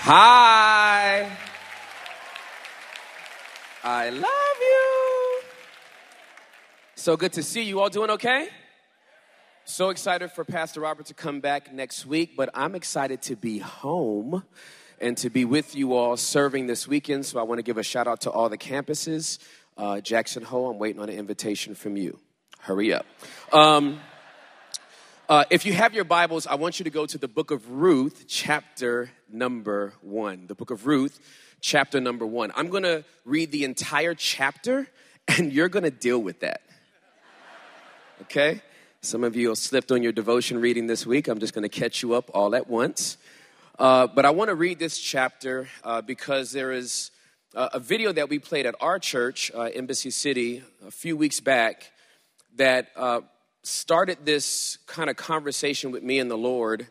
Hi. I love you. So good to see you. All doing okay? So excited for Pastor Robert to come back next week, but I'm excited to be home and to be with you all serving this weekend. So I want to give a shout out to all the campuses. Uh, Jackson Hole, I'm waiting on an invitation from you. Hurry up. Um, uh, if you have your Bibles, I want you to go to the book of Ruth, chapter number one. The book of Ruth, chapter number one. I'm going to read the entire chapter, and you're going to deal with that. Okay? Some of you slipped on your devotion reading this week. I'm just going to catch you up all at once. Uh, but I want to read this chapter uh, because there is a video that we played at our church, uh, Embassy City, a few weeks back that uh, started this kind of conversation with me and the Lord,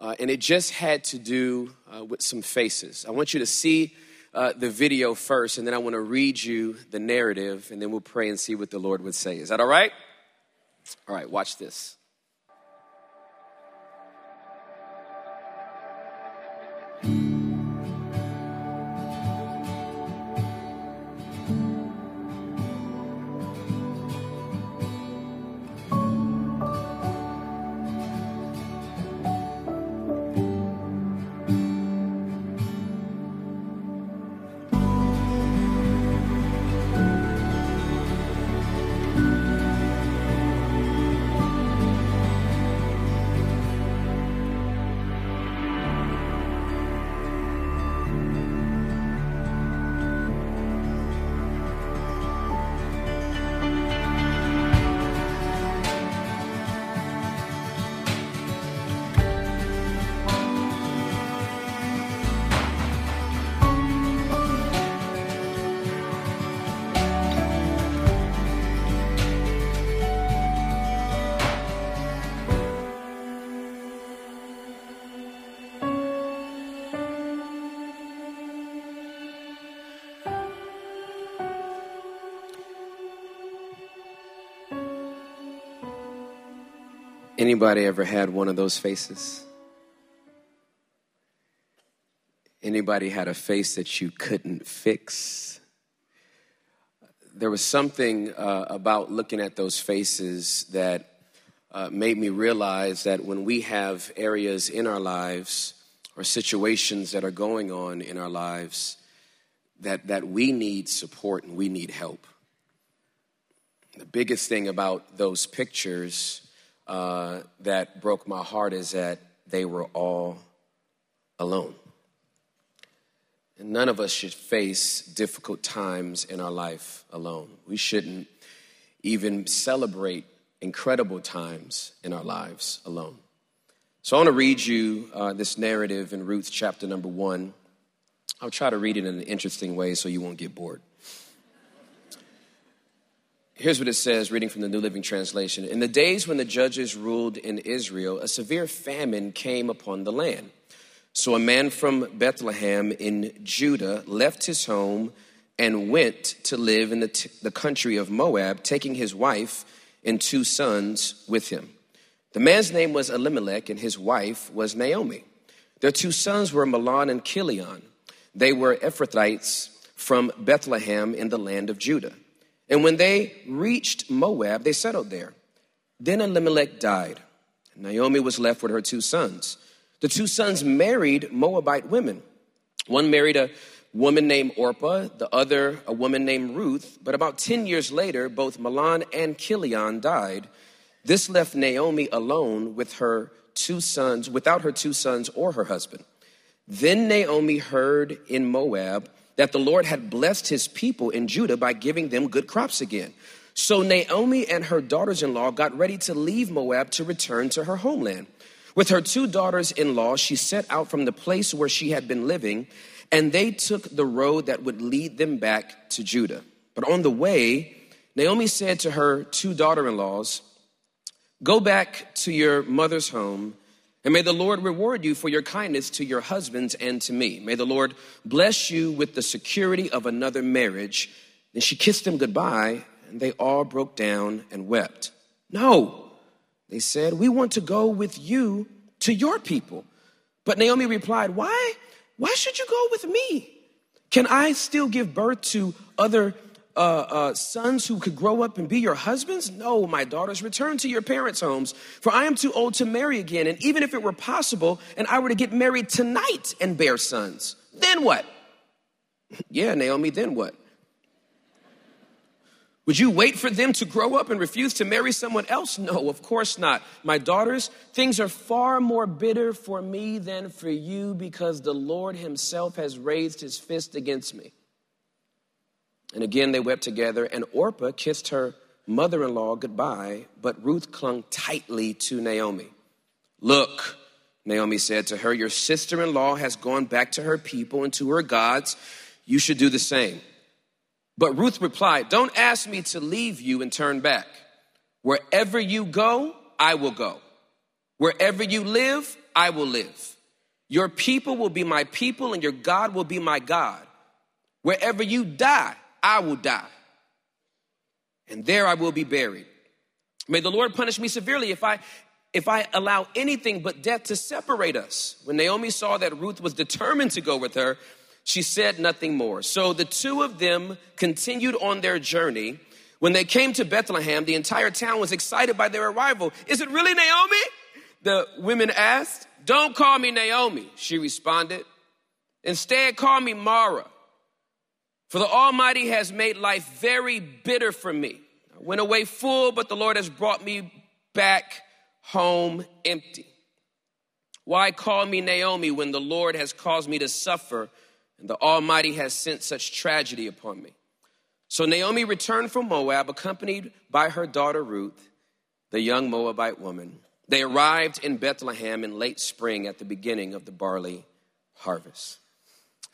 uh, and it just had to do uh, with some faces. I want you to see uh, the video first, and then I want to read you the narrative, and then we'll pray and see what the Lord would say. Is that all right? All right, watch this. Anybody ever had one of those faces? Anybody had a face that you couldn't fix? There was something uh, about looking at those faces that uh, made me realize that when we have areas in our lives or situations that are going on in our lives that, that we need support and we need help. The biggest thing about those pictures uh, that broke my heart is that they were all alone. And none of us should face difficult times in our life alone. We shouldn't even celebrate incredible times in our lives alone. So I want to read you uh, this narrative in Ruth chapter number one. I'll try to read it in an interesting way so you won't get bored. Here's what it says, reading from the New Living Translation. In the days when the judges ruled in Israel, a severe famine came upon the land. So a man from Bethlehem in Judah left his home and went to live in the, t- the country of Moab, taking his wife and two sons with him. The man's name was Elimelech, and his wife was Naomi. Their two sons were Mahlon and Chilion. They were Ephrathites from Bethlehem in the land of Judah. And when they reached Moab, they settled there. Then Elimelech died. Naomi was left with her two sons. The two sons married Moabite women. One married a woman named Orpah, the other a woman named Ruth. But about 10 years later, both Mahlon and Chilion died. This left Naomi alone with her two sons, without her two sons or her husband. Then Naomi heard in Moab that the Lord had blessed his people in Judah by giving them good crops again. So Naomi and her daughters in law got ready to leave Moab to return to her homeland. With her two daughters in law, she set out from the place where she had been living, and they took the road that would lead them back to Judah. But on the way, Naomi said to her two daughter in laws, Go back to your mother's home and may the Lord reward you for your kindness to your husbands and to me. May the Lord bless you with the security of another marriage. Then she kissed them goodbye, and they all broke down and wept. No, they said, we want to go with you to your people. But Naomi replied, Why Why should you go with me? Can I still give birth to other uh, uh, sons who could grow up and be your husbands? No, my daughters, return to your parents' homes, for I am too old to marry again. And even if it were possible and I were to get married tonight and bear sons, then what? yeah, Naomi, then what? Would you wait for them to grow up and refuse to marry someone else? No, of course not. My daughters, things are far more bitter for me than for you because the Lord Himself has raised His fist against me. And again they wept together, and Orpah kissed her mother in law goodbye, but Ruth clung tightly to Naomi. Look, Naomi said to her, Your sister in law has gone back to her people and to her gods. You should do the same. But Ruth replied, Don't ask me to leave you and turn back. Wherever you go, I will go. Wherever you live, I will live. Your people will be my people, and your God will be my God. Wherever you die, I will die. And there I will be buried. May the Lord punish me severely if I if I allow anything but death to separate us. When Naomi saw that Ruth was determined to go with her, she said nothing more. So the two of them continued on their journey. When they came to Bethlehem, the entire town was excited by their arrival. Is it really Naomi? The women asked. Don't call me Naomi, she responded. Instead, call me Mara. For the Almighty has made life very bitter for me. I went away full, but the Lord has brought me back home empty. Why call me Naomi when the Lord has caused me to suffer and the Almighty has sent such tragedy upon me. So Naomi returned from Moab, accompanied by her daughter Ruth, the young Moabite woman. They arrived in Bethlehem in late spring at the beginning of the barley harvest.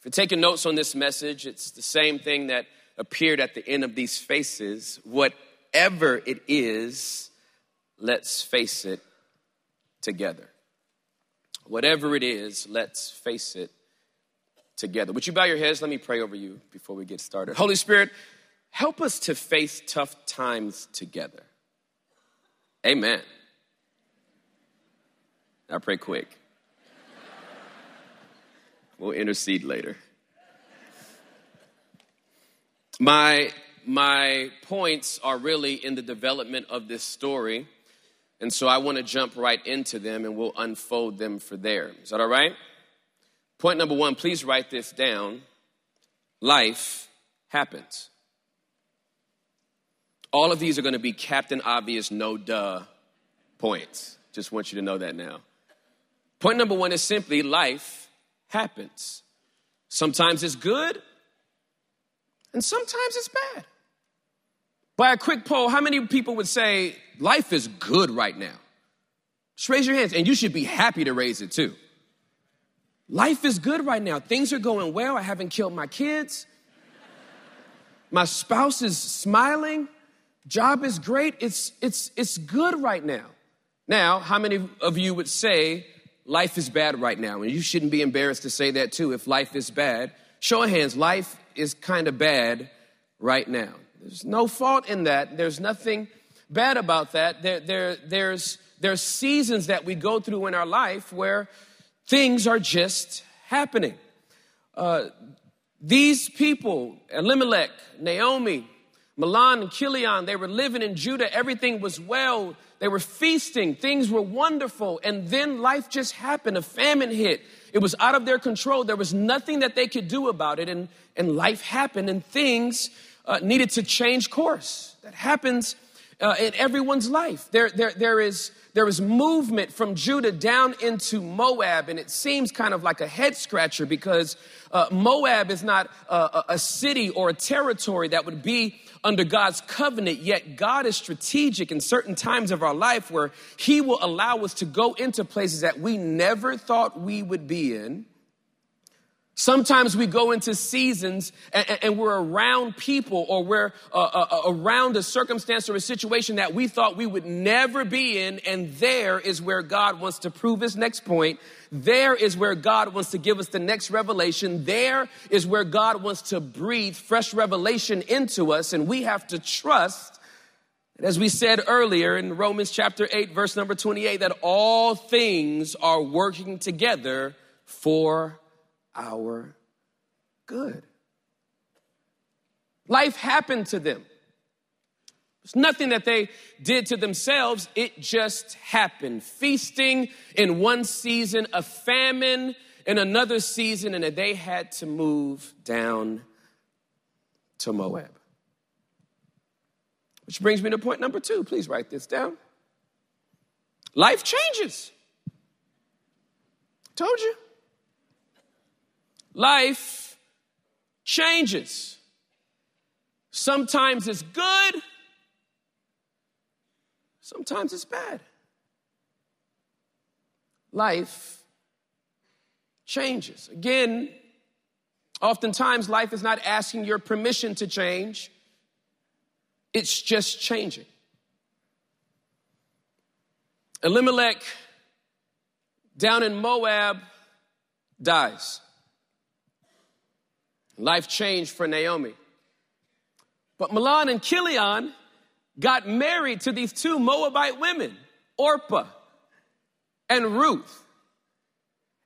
You're taking notes on this message, it's the same thing that appeared at the end of these faces. Whatever it is, let's face it together. Whatever it is, let's face it together. Would you bow your heads? Let me pray over you before we get started. Holy Spirit, help us to face tough times together. Amen. I pray quick. We'll intercede later. My, my points are really in the development of this story. And so I want to jump right into them and we'll unfold them for there. Is that all right? Point number one, please write this down. Life happens. All of these are going to be Captain Obvious, no duh points. Just want you to know that now. Point number one is simply life happens. Sometimes it's good, and sometimes it's bad. By a quick poll, how many people would say life is good right now? Just raise your hands, and you should be happy to raise it too. Life is good right now. Things are going well. I haven't killed my kids. My spouse is smiling. Job is great. It's, it's, it's good right now. Now, how many of you would say life is bad right now? And you shouldn't be embarrassed to say that too if life is bad. Show of hands, life is kind of bad right now. There's no fault in that. There's nothing bad about that. There, there, there's, there's seasons that we go through in our life where Things are just happening. Uh, these people, Elimelech, Naomi, Mahlon, and Chilion, they were living in Judah. Everything was well. They were feasting. Things were wonderful. And then life just happened. A famine hit. It was out of their control. There was nothing that they could do about it. And, and life happened, and things uh, needed to change course. That happens uh, in everyone's life. There, there, there is there was movement from Judah down into Moab, and it seems kind of like a head scratcher because uh, Moab is not a, a city or a territory that would be under God's covenant, yet God is strategic in certain times of our life where He will allow us to go into places that we never thought we would be in Sometimes we go into seasons and, and we're around people or we're uh, uh, uh, around a circumstance or a situation that we thought we would never be in, and there is where God wants to prove his next point. There is where God wants to give us the next revelation. There is where God wants to breathe fresh revelation into us, and we have to trust, as we said earlier in Romans chapter 8, verse number 28, that all things are working together for our good. Life happened to them. It's nothing that they did to themselves, it just happened. Feasting in one season, a famine in another season, and they had to move down to Moab. Which brings me to point number two. Please write this down. Life changes. Told you. Life changes. Sometimes it's good, sometimes it's bad. Life changes. Again, oftentimes life is not asking your permission to change, it's just changing. Elimelech down in Moab dies. Life changed for Naomi. But Mahlon and Chilion got married to these two Moabite women, Orpah and Ruth.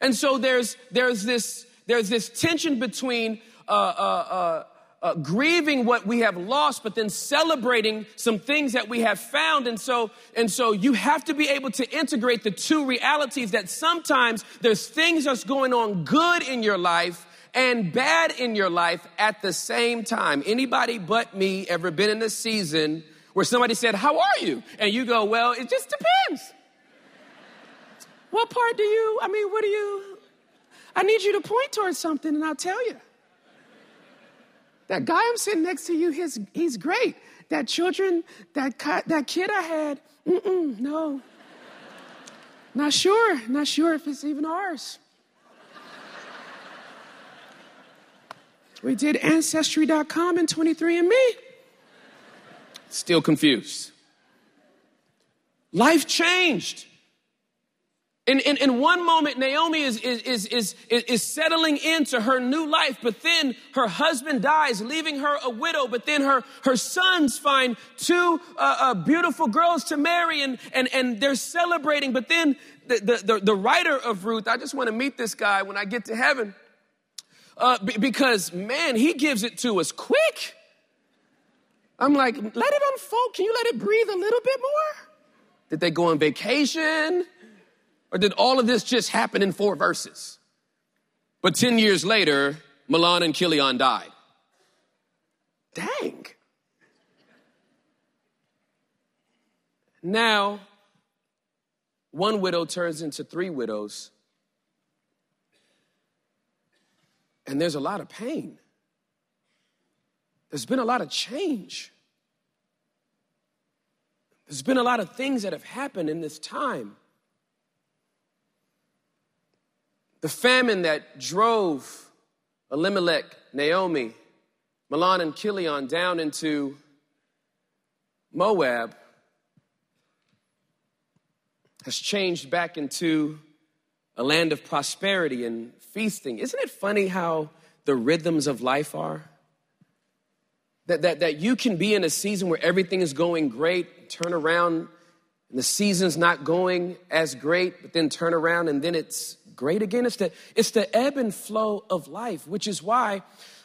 And so there's, there's, this, there's this tension between uh, uh, uh, uh, grieving what we have lost, but then celebrating some things that we have found. And so, and so you have to be able to integrate the two realities that sometimes there's things that's going on good in your life and bad in your life at the same time. Anybody but me ever been in a season where somebody said, How are you? And you go, Well, it just depends. what part do you, I mean, what do you, I need you to point towards something and I'll tell you. That guy I'm sitting next to you, he's, he's great. That children, that, that kid I had, no. Not sure, not sure if it's even ours. We did Ancestry.com and 23andMe. Still confused. Life changed. In, in, in one moment, Naomi is, is, is, is, is settling into her new life, but then her husband dies, leaving her a widow. But then her, her sons find two uh, uh, beautiful girls to marry, and, and, and they're celebrating. But then the, the, the, the writer of Ruth, I just want to meet this guy when I get to heaven. Uh, b- because, man, he gives it to us quick. I'm like, let it unfold. Can you let it breathe a little bit more? Did they go on vacation? Or did all of this just happen in four verses? But 10 years later, Mahlon and Chilion died. Dang. Now, one widow turns into three widows. And there's a lot of pain. There's been a lot of change. There's been a lot of things that have happened in this time. The famine that drove Elimelech, Naomi, Mahlon, and Chilion down into Moab has changed back into a land of prosperity and feasting. Isn't it funny how the rhythms of life are? That, that, that you can be in a season where everything is going great, turn around, and the season's not going as great, but then turn around and then it's great again. It's the, it's the ebb and flow of life, which is why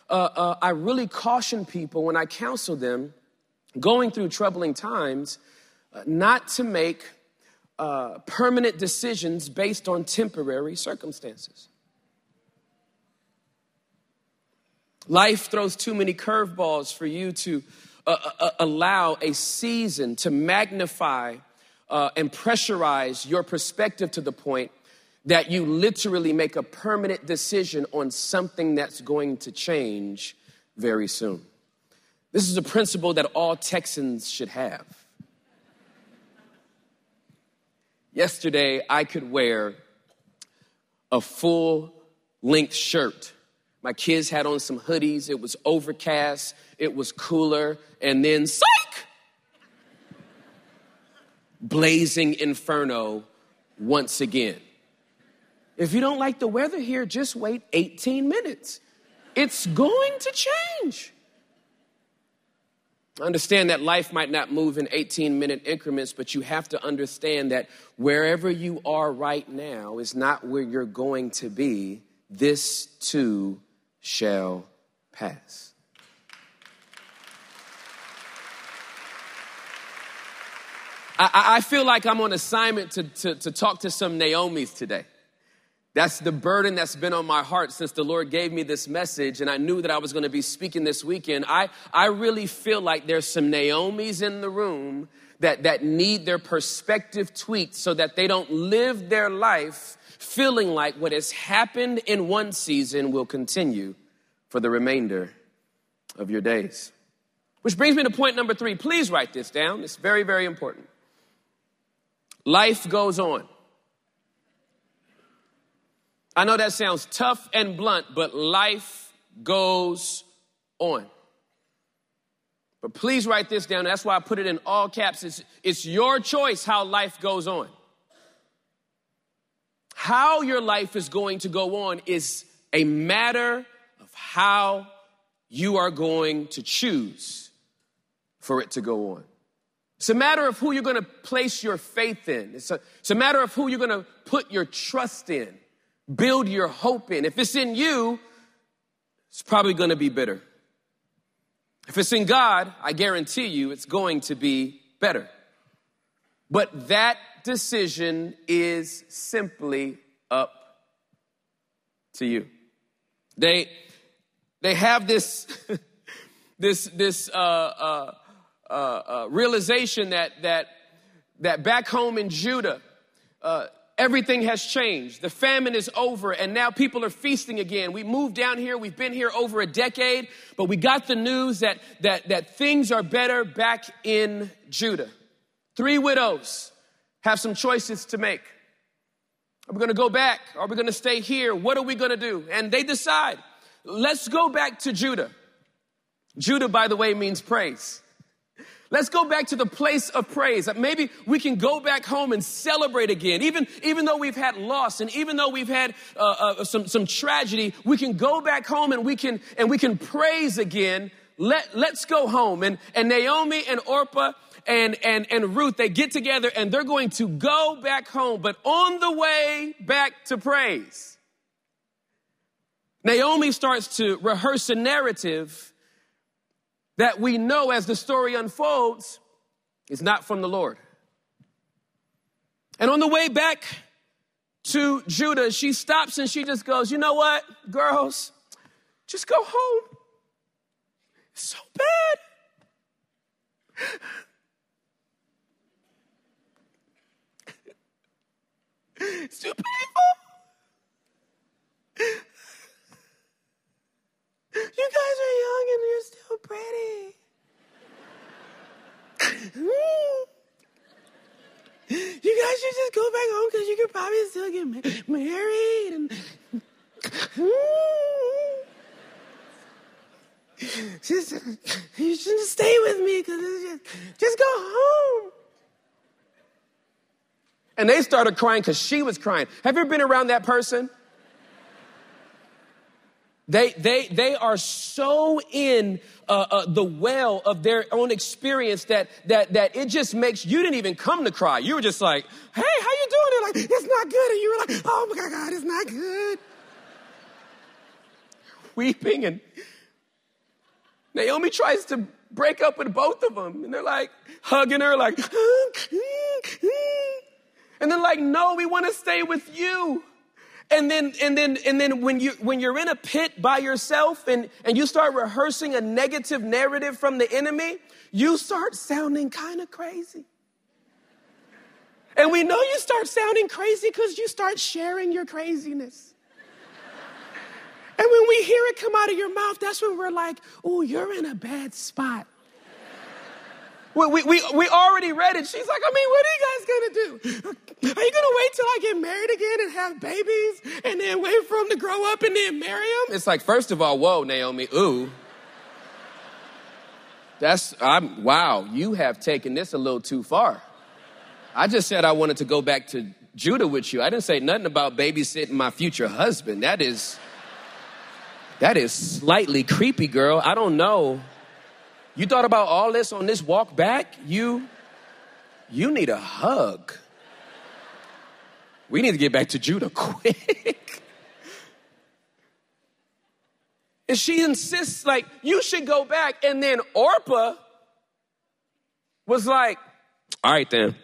uh, uh, I really caution people when I counsel them going through troubling times uh, not to make uh, permanent decisions based on temporary circumstances. Life throws too many curveballs for you to uh, uh, uh, allow a season to magnify uh, and pressurize your perspective to the point that you literally make a permanent decision on something that's going to change very soon. This is a principle that all Texans should have. Yesterday, I could wear a full length shirt. My kids had on some hoodies. It was overcast. It was cooler. And then, psych! Blazing inferno once again. If you don't like the weather here, just wait 18 minutes. It's going to change. Understand that life might not move in 18 minute increments, but you have to understand that wherever you are right now is not where you're going to be this too shall pass. I, I feel like I'm on assignment to, to, to talk to some Naomi's today. That's the burden that's been on my heart since the Lord gave me this message, and I knew that I was going to be speaking this weekend. I, I really feel like there's some Naomi's in the room that, that need their perspective tweaked so that they don't live their life feeling like what has happened in one season will continue for the remainder of your days. Which brings me to point number three. Please write this down, it's very, very important. Life goes on. I know that sounds tough and blunt, but life goes on. But please write this down. That's why I put it in all caps. It's, it's your choice how life goes on. How your life is going to go on is a matter of how you are going to choose for it to go on. It's a matter of who you're going to place your faith in. It's a, it's a matter of who you're going to put your trust in, build your hope in. If it's in you, it's probably going to be bitter. If it's in God, I guarantee you it's going to be better. But that decision is simply up to you. They, they have this, this, this, uh, uh, uh, uh, realization that, that, that back home in Judah, uh, everything has changed. The famine is over, and now people are feasting again. We moved down here, we've been here over a decade, but we got the news that, that, that things are better back in Judah. Three widows have some choices to make. Are we gonna go back? Are we gonna stay here? What are we gonna do? And they decide, let's go back to Judah. Judah, by the way, means praise. Let's go back to the place of praise. Maybe we can go back home and celebrate again. Even, even though we've had loss and even though we've had uh, uh, some, some tragedy, we can go back home and we can, and we can praise again. Let, let's go home. And, and Naomi and Orpah and, and, and Ruth, they get together and they're going to go back home, but on the way back to praise, Naomi starts to rehearse a narrative that we know as the story unfolds is not from the Lord. And on the way back to Judah, she stops and she just goes, You know what, girls, just go home. It's so bad. It's too painful. You guys are young and you're still pretty. you guys should just go back probably still get ma- married and. just, you shouldn't stay with me because just, just go home. And they started crying because she was crying. Have you ever been around that person? They, they, they are so in uh, uh, the well of their own experience that, that, that it just makes, you didn't even come to cry. You were just like, hey, how you doing? They're like, it's not good. And you were like, oh my God, it's not good. Weeping and Naomi tries to break up with both of them. And they're like hugging her like, and they're like, no, we want to stay with you. And then, and then, and then when you, when you're in a pit by yourself and, and you start rehearsing a negative narrative from the enemy, you start sounding kind of crazy. And we know you start sounding crazy because you start sharing your craziness. And when we hear it come out of your mouth, that's when we're like, oh, you're in a bad spot. We, we, we already read it. She's like, I mean, what are you guys gonna do? Are you gonna wait till I get married again and have babies and then wait for them to grow up and then marry them? It's like, first of all, whoa, Naomi, ooh. That's, I'm, wow, you have taken this a little too far. I just said I wanted to go back to Judah with you. I didn't say nothing about babysitting my future husband. That is, that is slightly creepy, girl. I don't know. You thought about all this on this walk back? You you need a hug. We need to get back to Judah quick. And she insists, like, you should go back. And then Orpah was like, all right then.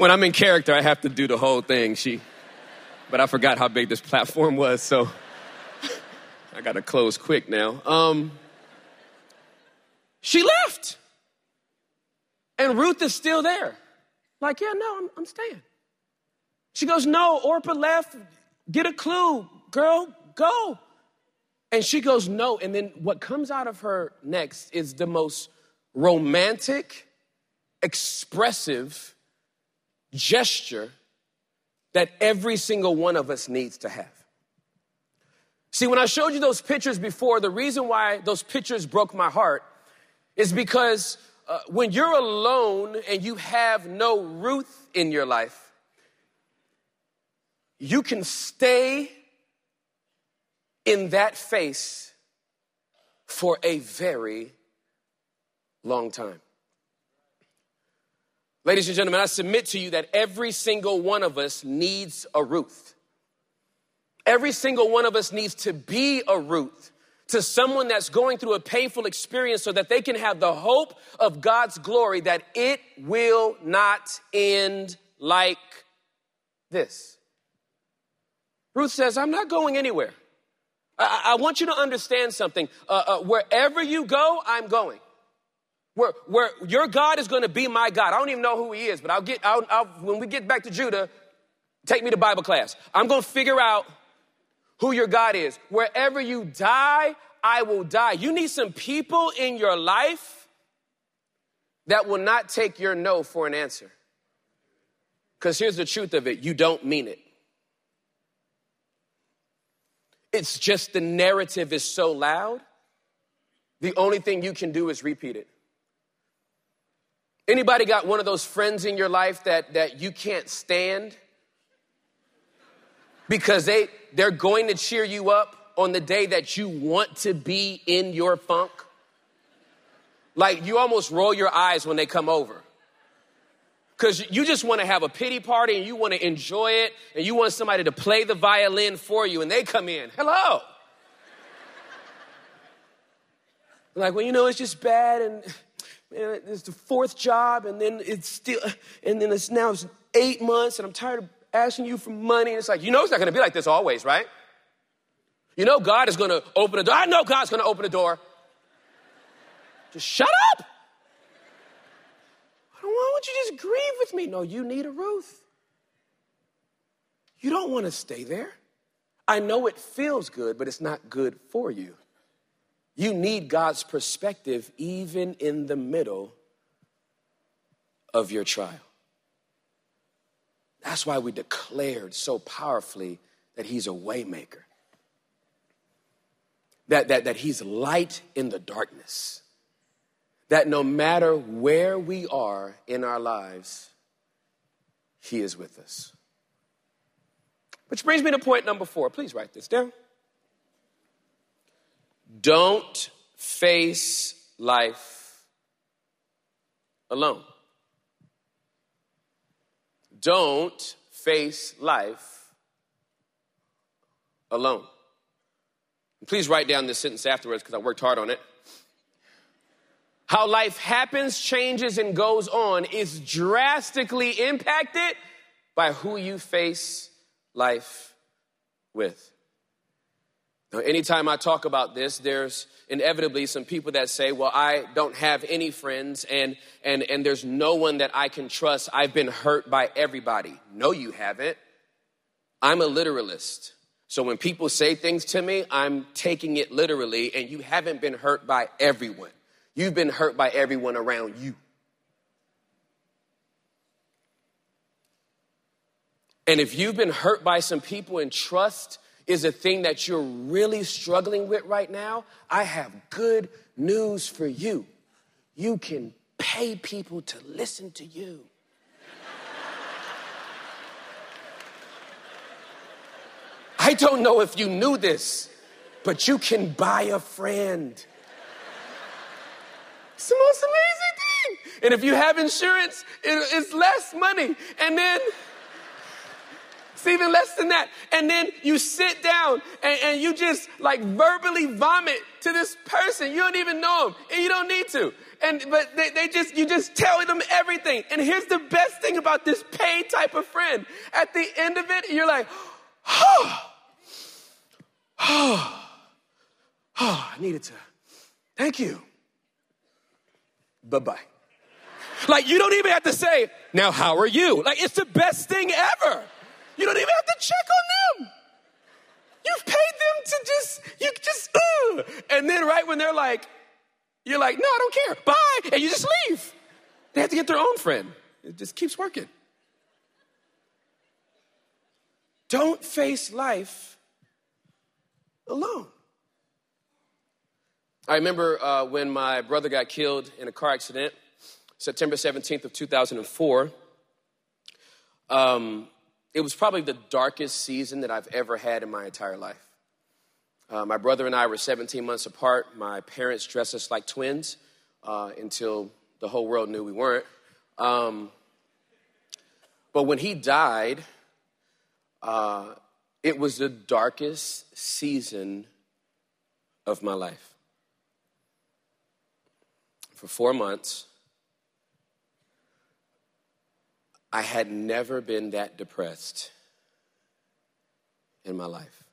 When I'm in character, I have to do the whole thing. She, but I forgot how big this platform was, so I got to close quick now. Um, she left. And Ruth is still there. Like, yeah, no, I'm, I'm staying. She goes, no, Orpah left. Get a clue, girl, go. And she goes, no. And then what comes out of her next is the most romantic, expressive gesture that every single one of us needs to have. See, when I showed you those pictures before, the reason why those pictures broke my heart is because uh, when you're alone and you have no Ruth in your life, you can stay in that face for a very long time. Ladies and gentlemen, I submit to you that every single one of us needs a Ruth. Every single one of us needs to be a Ruth to someone that's going through a painful experience so that they can have the hope of God's glory that it will not end like this. Ruth says, I'm not going anywhere. I, I want you to understand something. Uh, uh, wherever you go, I'm going. Where, where your God is going to be my God. I don't even know who he is, but I'll get, I'll, I'll, when we get back to Judah, take me to Bible class. I'm going to figure out who your God is. Wherever you die, I will die. You need some people in your life that will not take your no for an answer. Because here's the truth of it you don't mean it. It's just the narrative is so loud, the only thing you can do is repeat it. Anybody got one of those friends in your life that, that you can't stand? Because they, they're going to cheer you up on the day that you want to be in your funk? Like you almost roll your eyes when they come over. Because you just want to have a pity party and you want to enjoy it and you want somebody to play the violin for you and they come in. Hello. like, well, you know, it's just bad and man, it's the fourth job and then it's still, and then it's now it's eight months and I'm tired of asking you for money. And it's like, you know, it's not going to be like this always, right? You know, God is going to open a door. I know God's going to open a door. Just shut up. Why don't you just grieve with me? No, you need a Ruth. You don't want to stay there. I know it feels good, but it's not good for you. You need God's perspective even in the middle of your trial. That's why we declared so powerfully that He's a waymaker. That, that, that He's light in the darkness. That no matter where we are in our lives, He is with us. Which brings me to point number four. Please write this down. Don't face life alone. Don't face life alone. Please write down this sentence afterwards because I worked hard on it. How life happens, changes, and goes on is drastically impacted by who you face life with. Now, anytime I talk about this, there's inevitably some people that say, well, I don't have any friends and, and, and there's no one that I can trust. I've been hurt by everybody. No, you haven't. I'm a literalist. So when people say things to me, I'm taking it literally, and you haven't been hurt by everyone. You've been hurt by everyone around you. And if you've been hurt by some people and trust is a thing that you're really struggling with right now, I have good news for you. You can pay people to listen to you. I don't know if you knew this, but you can buy a friend It's the most amazing thing. And if you have insurance, it, it's less money. And then, it's even less than that. And then you sit down and, and you just like verbally vomit to this person. You don't even know them and you don't need to. And, but they, they just, you just tell them everything. And here's the best thing about this paid type of friend. At the end of it, you're like, oh, oh, oh, I needed to. Thank you. Bye bye. Like, you don't even have to say, now, how are you? Like, it's the best thing ever. You don't even have to check on them. You've paid them to just, you just, uh. And then right when they're like, you're like, no, I don't care. Bye. And you just leave. They have to get their own friend. It just keeps working. Don't face life alone. I remember uh, when my brother got killed in a car accident, September 17th of 2004. Um, it was probably the darkest season that I've ever had in my entire life. Uh, my brother and I were 17 months apart. My parents dressed us like twins uh, until the whole world knew we weren't. Um, but when he died, uh, it was the darkest season of my life. For four months, I had never been that depressed in my life.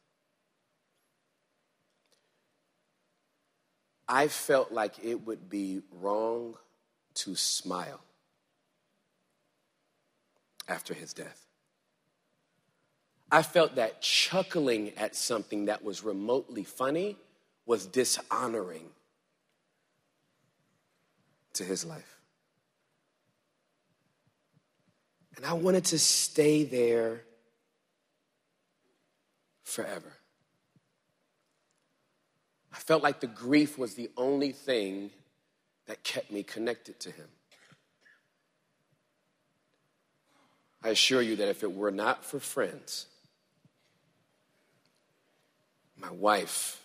I felt like it would be wrong to smile after his death. I felt that chuckling at something that was remotely funny was dishonoring to his life. And I wanted to stay there forever. I felt like the grief was the only thing that kept me connected to him. I assure you that if it were not for friends, my wife,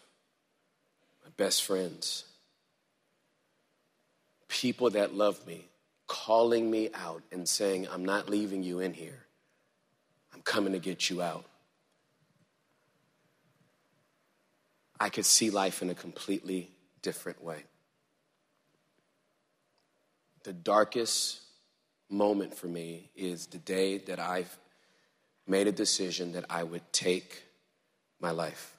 my best friends, people that love me, calling me out and saying, I'm not leaving you in here, I'm coming to get you out. I could see life in a completely different way. The darkest moment for me is the day that I've made a decision that I would take my life.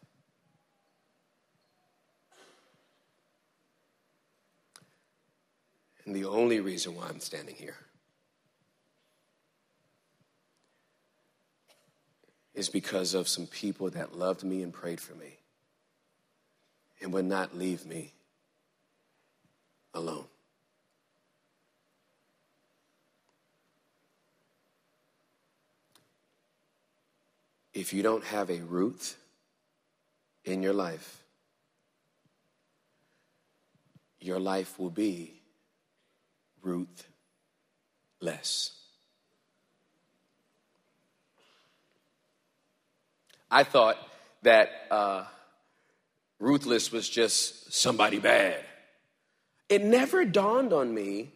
And the only reason why I'm standing here is because of some people that loved me and prayed for me and would not leave me alone. If you don't have a Ruth in your life, your life will be Ruth less. I thought that uh, Ruthless was just somebody bad. It never dawned on me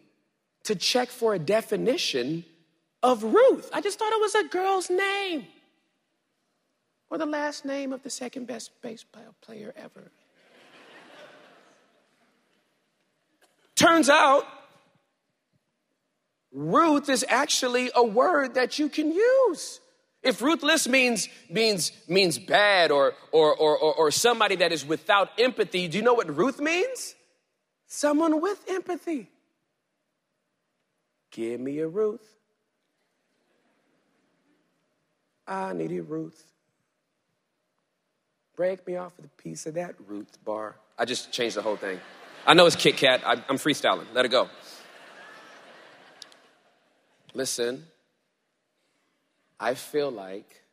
to check for a definition of Ruth. I just thought it was a girl's name or the last name of the second best baseball player ever. Turns out, Ruth is actually a word that you can use. If ruthless means, means, means bad or, or, or, or, somebody that is without empathy, do you know what Ruth means? Someone with empathy. Give me a Ruth. I need a Ruth. Break me off with a piece of that Ruth bar. I just changed the whole thing. I know it's Kit Kat. I'm freestyling. Let it go. Listen, I feel like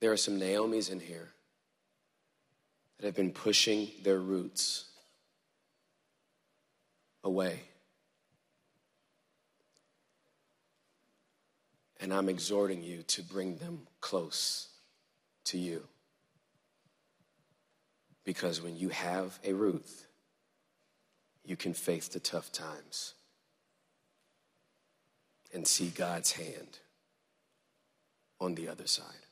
there are some Naomi's in here that have been pushing their Ruths away. And I'm exhorting you to bring them close to you. Because when you have a Ruth, you can face the tough times and see God's hand on the other side.